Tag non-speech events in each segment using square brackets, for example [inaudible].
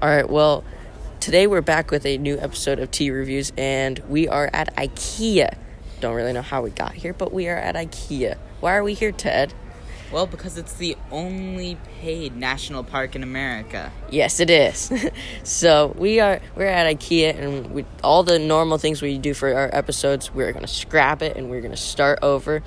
All right, well, today we're back with a new episode of Tea Reviews, and we are at IKEA. Don't really know how we got here, but we are at IKEA. Why are we here, Ted? Well, because it's the only paid national park in America. Yes, it is. [laughs] so we are we're at IKEA, and we, all the normal things we do for our episodes, we're gonna scrap it, and we're gonna start over.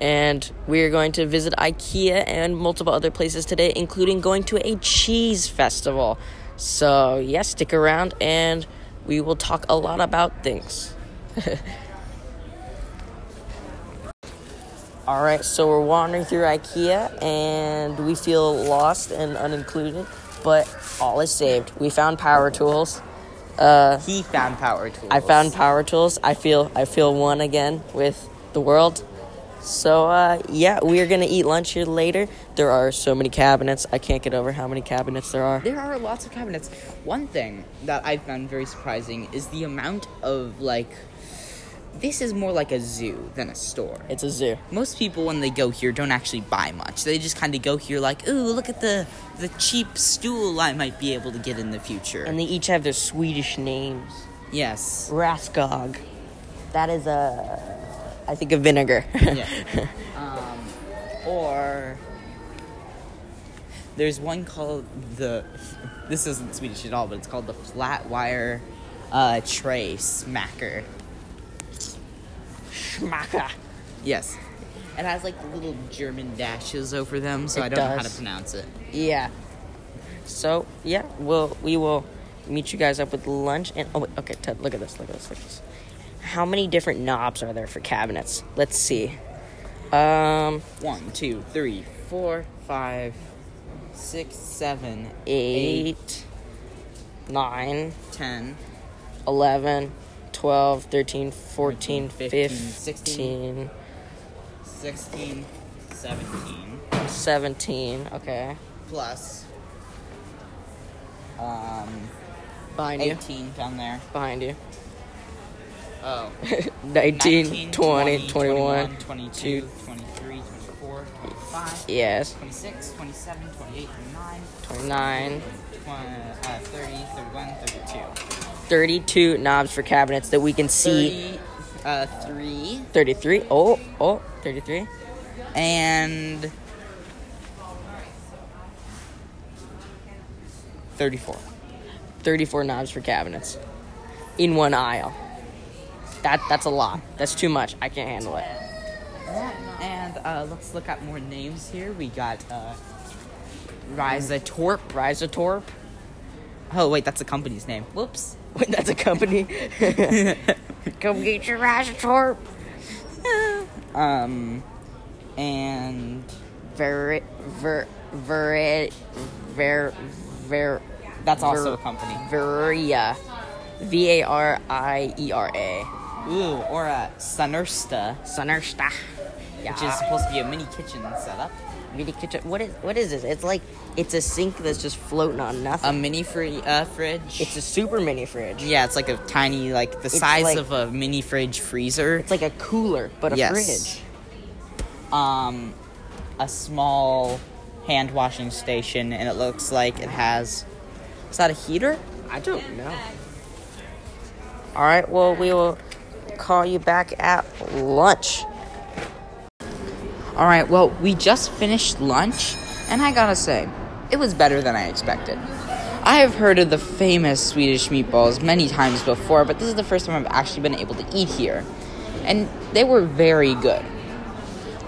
And we're going to visit IKEA and multiple other places today, including going to a cheese festival. So, yes, yeah, stick around and we will talk a lot about things. [laughs] All right, so we're wandering through IKEA and we feel lost and unincluded, but all is saved. We found power tools. Uh, he found power tools. I found power tools. I feel I feel one again with the world. So uh, yeah, we are gonna eat lunch here later. There are so many cabinets. I can't get over how many cabinets there are. There are lots of cabinets. One thing that I found very surprising is the amount of like. This is more like a zoo than a store. It's a zoo. Most people, when they go here, don't actually buy much. They just kind of go here like, "Ooh, look at the the cheap stool I might be able to get in the future." And they each have their Swedish names. Yes. Raskog. That is a I think of vinegar. yeah. [laughs] Um, or there's one called the. This isn't Swedish at all, but it's called the flat wire uh, tray smacker. Schmacker. Yes. It has like little German dashes over them, so It I don't know how to pronounce it. Yeah. So yeah, we'll we will meet you guys up with lunch and oh wait, okay, Ted, look at this, look at this, look at this. How many different knobs are there for cabinets? Let's see. Um, One, two, three, four, five, six, seven, eight, nine, ten, 11, 12, 13, 14, 15, 15, 16, 17, 17. Okay. plus um, Behind you. 18 down there. Behind you. Oh. 19, 20, 21. 22, 23, 24, 25, Yes. 26, 27, 28, 29, 29. 20, uh, 30, 31, 32. 32 knobs for cabinets that we can see. 30, uh, 3, 33. Oh, oh, 33. and 34. 34 knobs for cabinets in one aisle. That that's a lot. That's too much. I can't handle it. And uh, let's look at more names here. We got uh, Riza Torp. Risotorp. Oh, wait, that's a company's name. Whoops. [laughs] Wait, that's a company. [laughs] Come get your Risotorp. Um, and Ver ver ver ver ver. that's also Ver- a company. Varia. V A R I E R A. Ooh, or a Sunursta, Sonnersta. Yeah. which is supposed to be a mini kitchen setup. Mini kitchen. What is what is this? It's like it's a sink that's just floating on nothing. A mini free uh, fridge. it's a super mini fridge. yeah, it's like a tiny, like the size like- of a mini fridge freezer. It's like a cooler, but a Yes. fridge. um, a small hand washing station, and it looks like it has. Is that a heater? I don't know. All right. Well, we will call you back at lunch. All right, well, we just finished lunch, and I gotta say, it was better than I expected. I have heard of the famous Swedish meatballs many times before, but this is the first time I've actually been able to eat here. And they were very good.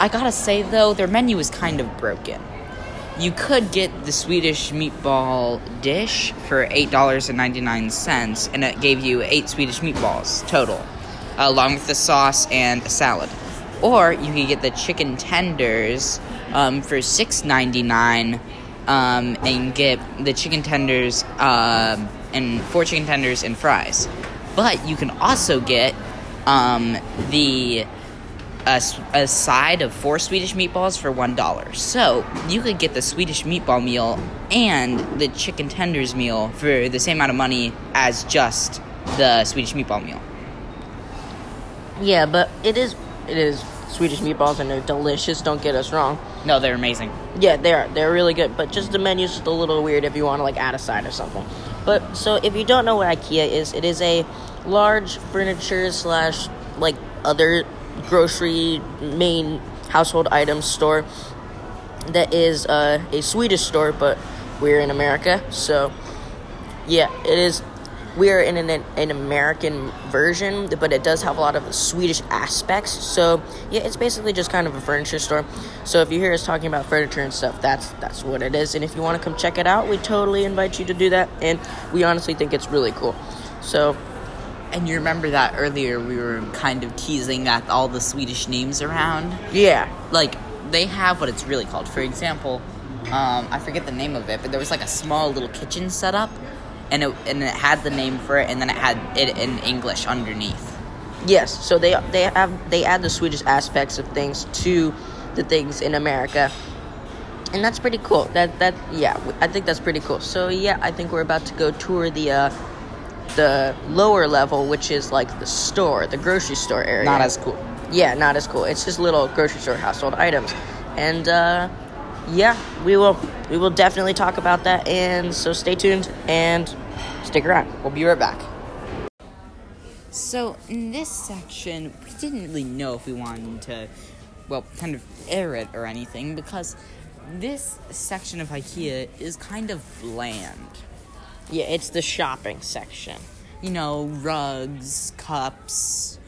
I gotta say, though, their menu is kind of broken. You could get the Swedish meatball dish for $8.99, and it gave you eight Swedish meatballs total, along with the sauce and a salad. Or you could get the chicken tenders um, for $6.99 um, and get the chicken tenders um, and four chicken tenders and fries. But you can also get um, the a, a side of four Swedish meatballs for one dollar. So you could get the Swedish meatball meal and the chicken tenders meal for the same amount of money as just the Swedish meatball meal. Yeah, but it is it is Swedish meatballs and they're delicious. Don't get us wrong. No, they're amazing. Yeah, they are. They're really good, but just the menu's just a little weird if you want to like add a side or something. But so if you don't know what IKEA is, it is a large furniture slash like other grocery main household items store that is uh, a Swedish store, but we're in America, so yeah, it is. We are in an, an American version, but it does have a lot of Swedish aspects. So yeah, it's basically just kind of a furniture store. So if you hear us talking about furniture and stuff, that's that's what it is. And if you want to come check it out, we totally invite you to do that. And we honestly think it's really cool. So And you remember that earlier we were kind of teasing at all the Swedish names around? yeah, Like, they have what it's really called. For example, um, I forget the name of it, but there was like a small little kitchen set up, and it, and it had the name for it, and then it had it in English underneath. Yes, so they they have they add the Swedish aspects of things to the things in America, and that's pretty cool. That that yeah, I think that's pretty cool. So yeah, I think we're about to go tour the uh, the lower level, which is like the store, the grocery store area. Not as cool. yeah, not as cool. It's just little grocery store household items, and uh, yeah, we will we will definitely talk about that. And so stay tuned and stick around. We'll be right back. So, in this section, we didn't really know if we wanted to, well, kind of air it or anything because this section of IKEA is kind of bland. Yeah, it's the shopping section. You know, rugs, cups,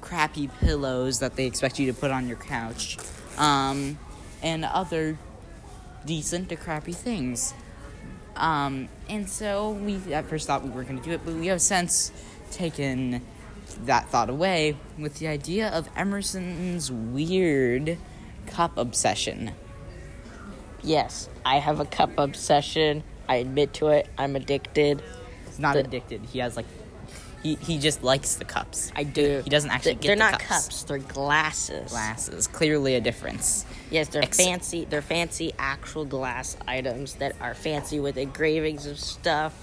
crappy pillows that they expect you to put on your couch, um, and other decent to crappy things. Um, and so we at first thought we were going to do it, but we have since taken that thought away with the idea of Emerson's weird cup obsession. Yes, I have a cup obsession. I admit to it. I'm addicted. He's not The- addicted. He has like, he, he just likes the cups. I do. He doesn't actually get They're the not cups. cups. They're glasses. Glasses, clearly a difference. Yes, they're Ex- fancy. They're fancy actual glass items that are fancy with engravings of stuff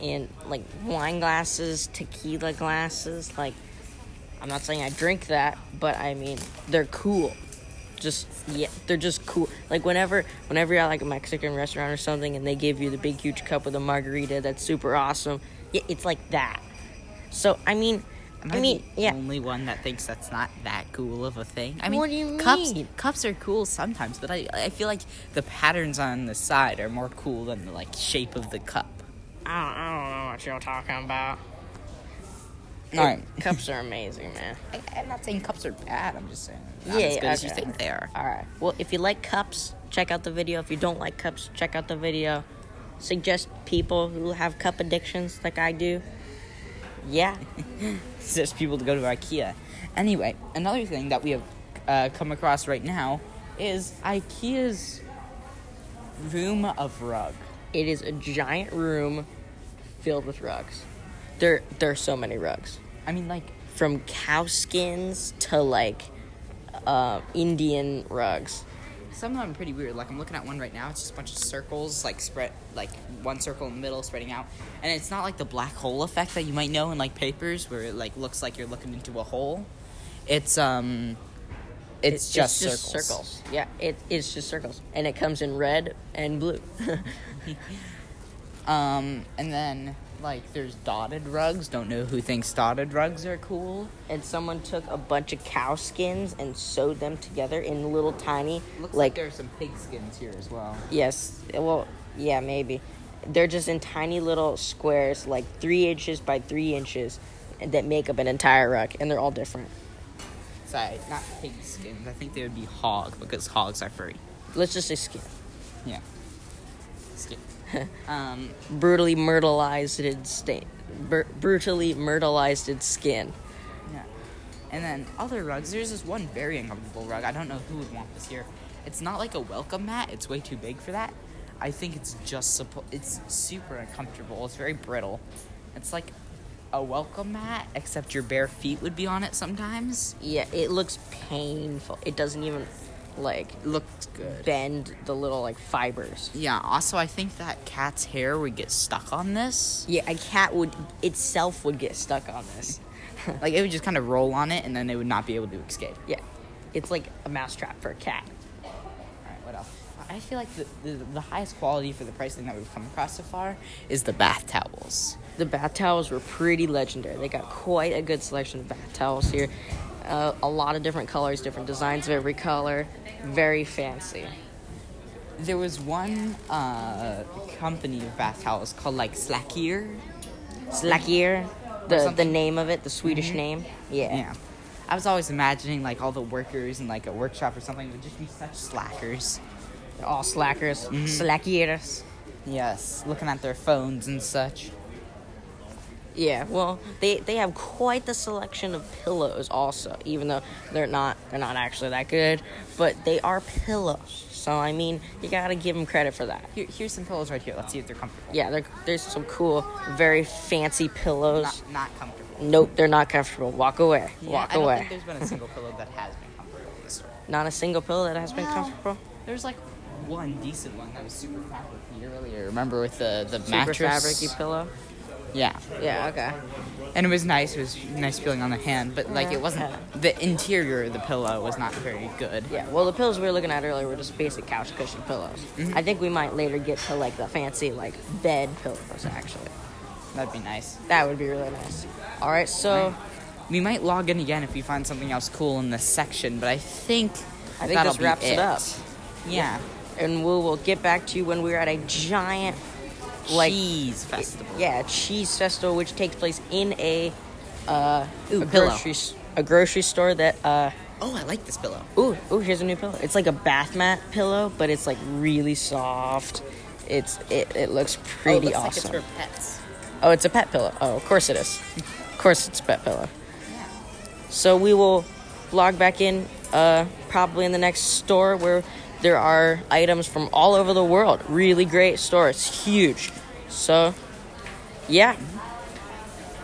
and like wine glasses, tequila glasses. Like, I'm not saying I drink that, but I mean they're cool. Just yeah, they're just cool. Like whenever whenever you're at like a Mexican restaurant or something, and they give you the big huge cup with a margarita that's super awesome. Yeah, it's like that. So I mean, Am I mean, the yeah. only one that thinks that's not that cool of a thing. I mean, What do you cups mean? cups are cool sometimes, but I I feel like the patterns on the side are more cool than the like shape of the cup. I don't, I don't know what you're talking about. All right. Cups are amazing, man. [laughs] I, I'm not saying cups are bad. I'm just saying not Yeah, as good as you think they are. All right. Well, if you like cups, check out the video. If you don't like cups, check out the video. Suggest people who have cup addictions like I do. Yeah. [laughs] There's people to go to IKEA. Anyway, another thing that we have uh, come across right now is IKEA's room of rug. It is a giant room filled with rugs. There there are so many rugs. I mean, like From cow skins to like uh, Indian rugs. Some of them are pretty weird. Like I'm looking at one right now. It's just a bunch of circles, like spread, like one circle in the middle, spreading out. And it's not like the black hole effect that you might know in like papers, where it like looks like you're looking into a hole. It's um, it's, just, circles. Yeah, it, it's just circles. And it comes in red and blue. [laughs] [laughs] Um, and then like there's dotted rugs. Don't know who thinks dotted rugs are cool. and someone took a bunch of cow skins and sewed them together in little tiny Looks like, like there's some pig skins here as well. yes well yeah maybe they're just in tiny little squares like three inches by three inches that make up an entire rug and they're all different Sorry, not pig skins. I think they would be hog because hogs are furry. let's just say skin Yeah. Skin. [laughs] um, brutally myrtleized its stain br- brutally myrtleized its skin Yeah. And then other rugs, there's this one very uncomfortable rug. I don't know who would want this here. It's not like a welcome mat. It's way too big for that. I think it's just suppo- it's super uncomfortable. It's very brittle. It's like a welcome mat, except your bare feet would be on it sometimes. yeah it looks painful it doesn't even like looks good. bend the little like fibers Yeah, also I think that cat's hair would get stuck on this. yeah a cat would itself would get stuck on this [laughs] Like it would just kind of roll on it and then it would not be able to escape. Yeah, it's like a mousetrap for a cat. Alright, what else? I feel like the, the, the highest quality for the pricing that we've come across so far is the bath towels. The bath towels were pretty legendary. They got quite a good selection of bath towels here. Uh, a lot of different colors, different designs of every color. Very fancy. There was one uh, company of bath towels called like Slackier. Slackier, the the name of it, the Swedish name. Yeah. Yeah. I was always imagining like all the workers in like a workshop or something would just be such slackers. They're all slackers, Mhm. slackieres. Yes, looking at their phones and such. Yeah, well, they they have quite the selection of pillows also, even though they're not they're not actually that good, but they are pillows. So I mean, you got to give them credit for that. Here, here's some pillows right here. Let's see if they're comfortable. Yeah, there- there's some cool, very fancy pillows. Not, not comfortable. Nope, they're not comfortable. Walk away. Yeah, Walk I don't away. think there's been a single pillow that has been comfortable in the store. Not a single pillow that has been comfortable. There's like one decent one that was super fabricy earlier. Remember with the the Super mattress? fabricy pillow. Yeah, Yeah. Okay. and it was nice. It was nice feeling on the hand, but like it wasn't. The interior of the pillow was not very good. Yeah. Well, the pillows we were looking at earlier were just basic couch cushion pillows. Mm-hmm. I think we might later get to like the fancy like bed pillows. Actually, That'd be nice. that would be really nice. All right. So. We might log in again if we find something else cool in this section, but I think I think that'll this be wraps it up. Yeah. and we'll, we will get back to you when we're at a giant like cheese festival. yeah cheese festival which takes place in a uh Ooh, a pillow. grocery a grocery store that uh Oh, I like this pillow. ooh ooh here's a new pillow it's like a bath mat pillow but it's like really soft it's it, it looks pretty oh, it looks awesome Like it's for pets. oh it's a pet pillow oh of course it is of course it's a pet pillow Yeah. so we will log back in uh, probably in the next store where there are items from all over the world. Really great store. It's huge. So, yeah.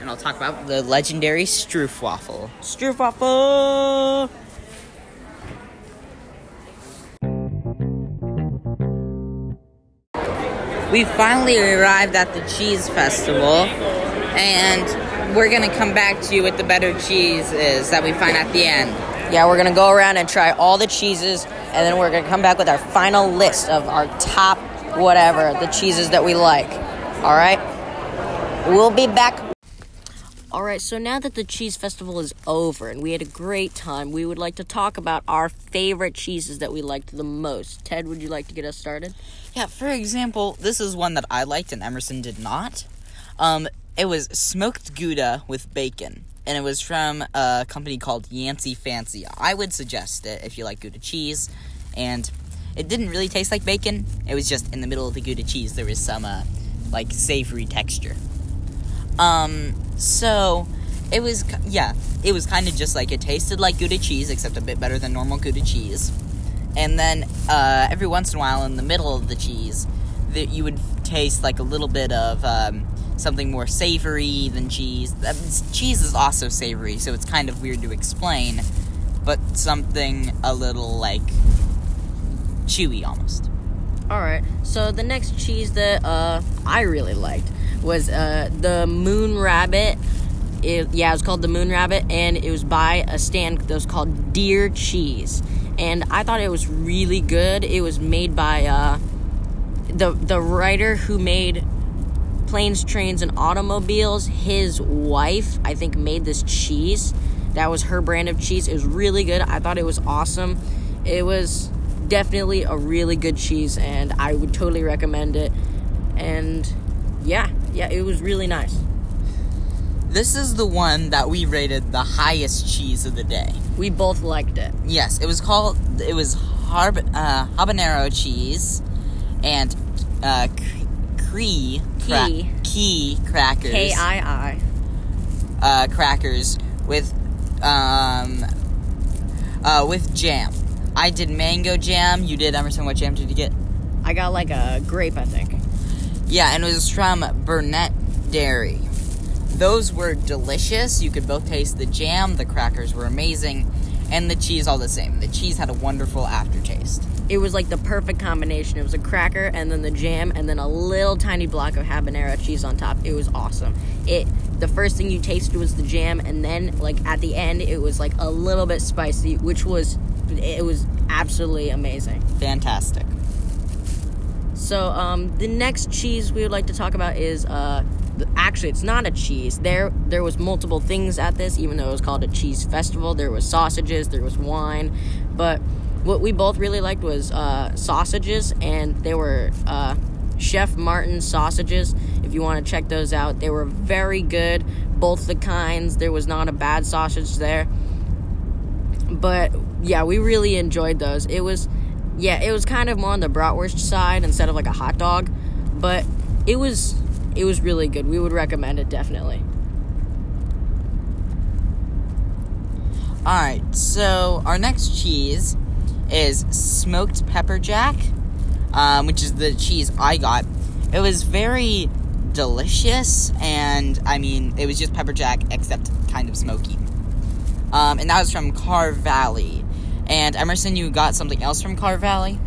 And I'll talk about the legendary Stroofwaffle. Stroopwafel! We finally arrived at the cheese festival, and we're gonna come back to you with the better cheeses that we find at the end. Yeah, we're gonna go around and try all the cheeses, and then we're gonna come back with our final list of our top whatever, the cheeses that we like. All right? We'll be back. All right, so now that the cheese festival is over and we had a great time, we would like to talk about our favorite cheeses that we liked the most. Ted, would you like to get us started? Yeah, for example, this is one that I liked and Emerson did not. Um, it was smoked Gouda with bacon, and it was from a company called Yancey Fancy. I would suggest it if you like Gouda cheese, and it didn't really taste like bacon. It was just in the middle of the Gouda cheese. There was some uh, like savory texture. Um, so it was yeah, it was kind of just like it tasted like Gouda cheese, except a bit better than normal Gouda cheese. And then uh, every once in a while, in the middle of the cheese, that you would taste like a little bit of um, something more savory than cheese. Uh, cheese is also savory, so it's kind of weird to explain, but something a little like chewy almost. All right. So the next cheese that uh, I really liked was uh, the Moon Rabbit. It, yeah, it was called the Moon Rabbit, and it was by a stand that was called Deer Cheese, and I thought it was really good. It was made by uh, the the writer who made Planes, Trains, and Automobiles. His wife, I think, made this cheese. That was her brand of cheese. It was really good. I thought it was awesome. It was definitely a really good cheese, and I would totally recommend it. And yeah, yeah, it was really nice. This is the one that we rated the highest cheese of the day. We both liked it. Yes, it was called. It was harb, uh, habanero cheese and uh, Cree cra- Key. key crackers. K I I. uh, crackers with um uh, with jam. I did mango jam. You did Emerson. What jam did you get? I got like a grape, I think. Yeah, and it was from Burnett Dairy. Those were delicious. You could both taste the jam. The crackers were amazing, and the cheese all the same. The cheese had a wonderful aftertaste. It was like the perfect combination. It was a cracker and then the jam and then a little tiny block of habanero cheese on top. It was awesome. It the first thing you tasted was the jam and then like at the end it was like a little bit spicy, which was it was absolutely amazing. Fantastic. So um, the next cheese we would like to talk about is uh, actually it's not a cheese. There there was multiple things at this, even though it was called a cheese festival. There was sausages, there was wine, but what we both really liked was uh, sausages, and they were uh, Chef Martin sausages. If you want to check those out, they were very good. Both the kinds. There was not a bad sausage there. But yeah, we really enjoyed those. It was yeah, it was kind of more on the bratwurst side instead of like a hot dog, but it was it was really good. We would recommend it definitely. All right, so our next cheese is smoked pepper jack, um, which is the cheese I got. It was very delicious, and I mean, it was just pepper jack except kind of smoky. Um, and that was from Carr Valley. And Emerson, you got something else from Carr Valley?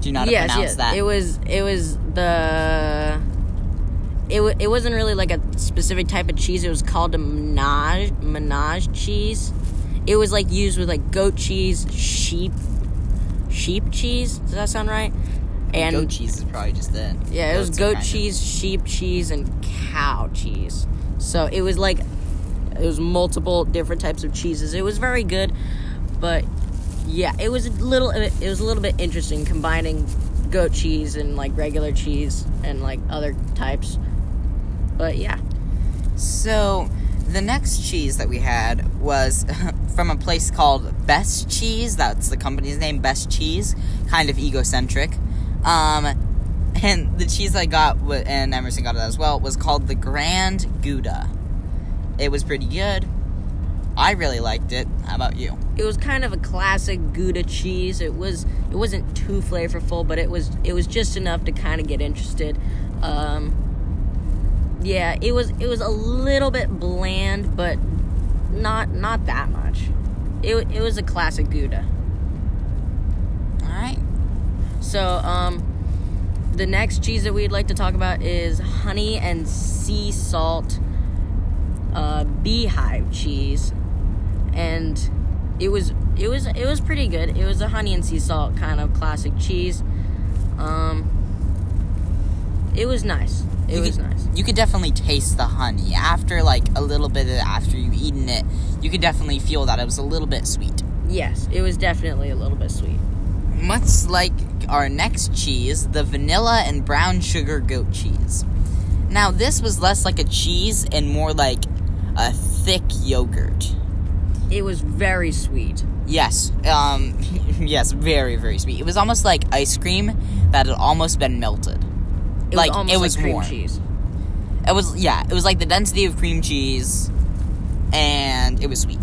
Do you know how to yes, pronounce yes. that? It was it was the it, w- it wasn't really like a specific type of cheese. It was called a menage menage cheese. It was like used with like goat cheese, sheep sheep cheese. Does that sound right? And goat cheese is probably just it. yeah, it was Goats are goat kind cheese, sheep cheese, and cow cheese. So it was like it was multiple different types of cheeses. It was very good, but yeah, it was a little it was a little bit interesting combining goat cheese and like regular cheese and like other types. But yeah, So, the next cheese that we had was [laughs] from a place called Best Cheese. That's the company's name, Best Cheese. Kind of egocentric. Um, and the cheese I got, and Emerson got it as well, was called the Grand Gouda. It was pretty good. I really liked it. How about you? it was kind of a classic Gouda cheese. It was it wasn't too flavorful, but it was it was just enough to kind of get interested. Um, yeah, it was it was a little bit bland, but not not that much. It it was a classic Gouda. Alright. So um, the next cheese that we'd like to talk about is honey and sea salt uh, beehive cheese, and it was it was it was pretty good. It was a honey and sea salt kind of classic cheese. Um, it was nice. It You was could- nice. You could definitely taste the honey. After, like, a little bit of, after you've eaten it, you could definitely feel that it was a little bit sweet. Yes, it was definitely a little bit sweet. Much like our next cheese, the vanilla and brown sugar goat cheese. Now, this was less like a cheese and more like a thick yogurt. It was very sweet. Yes, um, [laughs] yes, very, very sweet. It was almost like ice cream that had almost been melted. It Like, was it was like cream warm. cheese. It was, yeah, it was like the density of cream cheese, and it was sweet.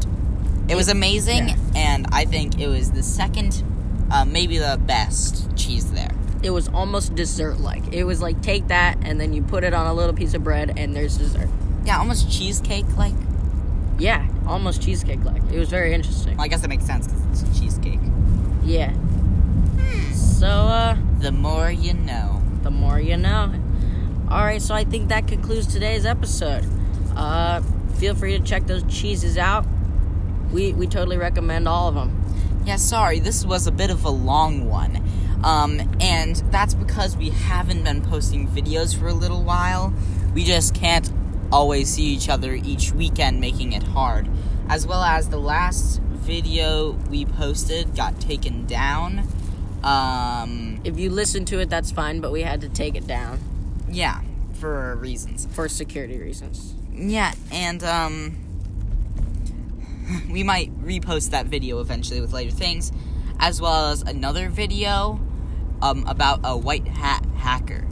It was amazing, yeah. and I think it was the second, uh, maybe the best cheese there. It was almost dessert like. It was like take that and then you put it on a little piece of bread and there's dessert. Yeah, almost cheesecake like. Yeah, almost cheesecake like. It was very interesting. Well, I guess that makes sense because it's cheesecake. Yeah. So, uh, The more you know. The more you know. Alright, so I think that concludes today's episode. Uh, feel free to check those cheeses out. We, we totally recommend all of them. Yeah, sorry, this was a bit of a long one. Um, and that's because we haven't been posting videos for a little while. We just can't always see each other each weekend, making it hard. As well as the last video we posted got taken down. Um, If you listen to it, that's fine, but we had to take it down yeah, for reasons. for security reasons. Yeah, and um we might repost that video eventually with later things, as well as another video um about a white hat hacker.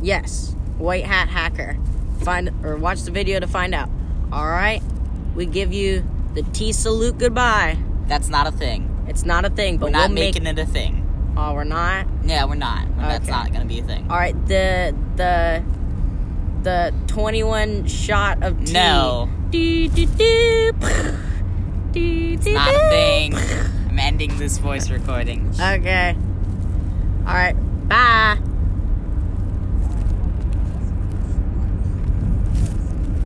Yes, white hat hacker. Find or watch the video to find out. All right, we give you the T salute goodbye. That's not a thing. It's not a thing, but We're not we'll make. making it a thing. Oh, we're not. Yeah, we're not. That's not gonna be a thing. All right, the the the twenty-one shot of tea. No. Do, do, do. Do, do, not a thing. I'm ending this voice recording. Okay. All right. Bye.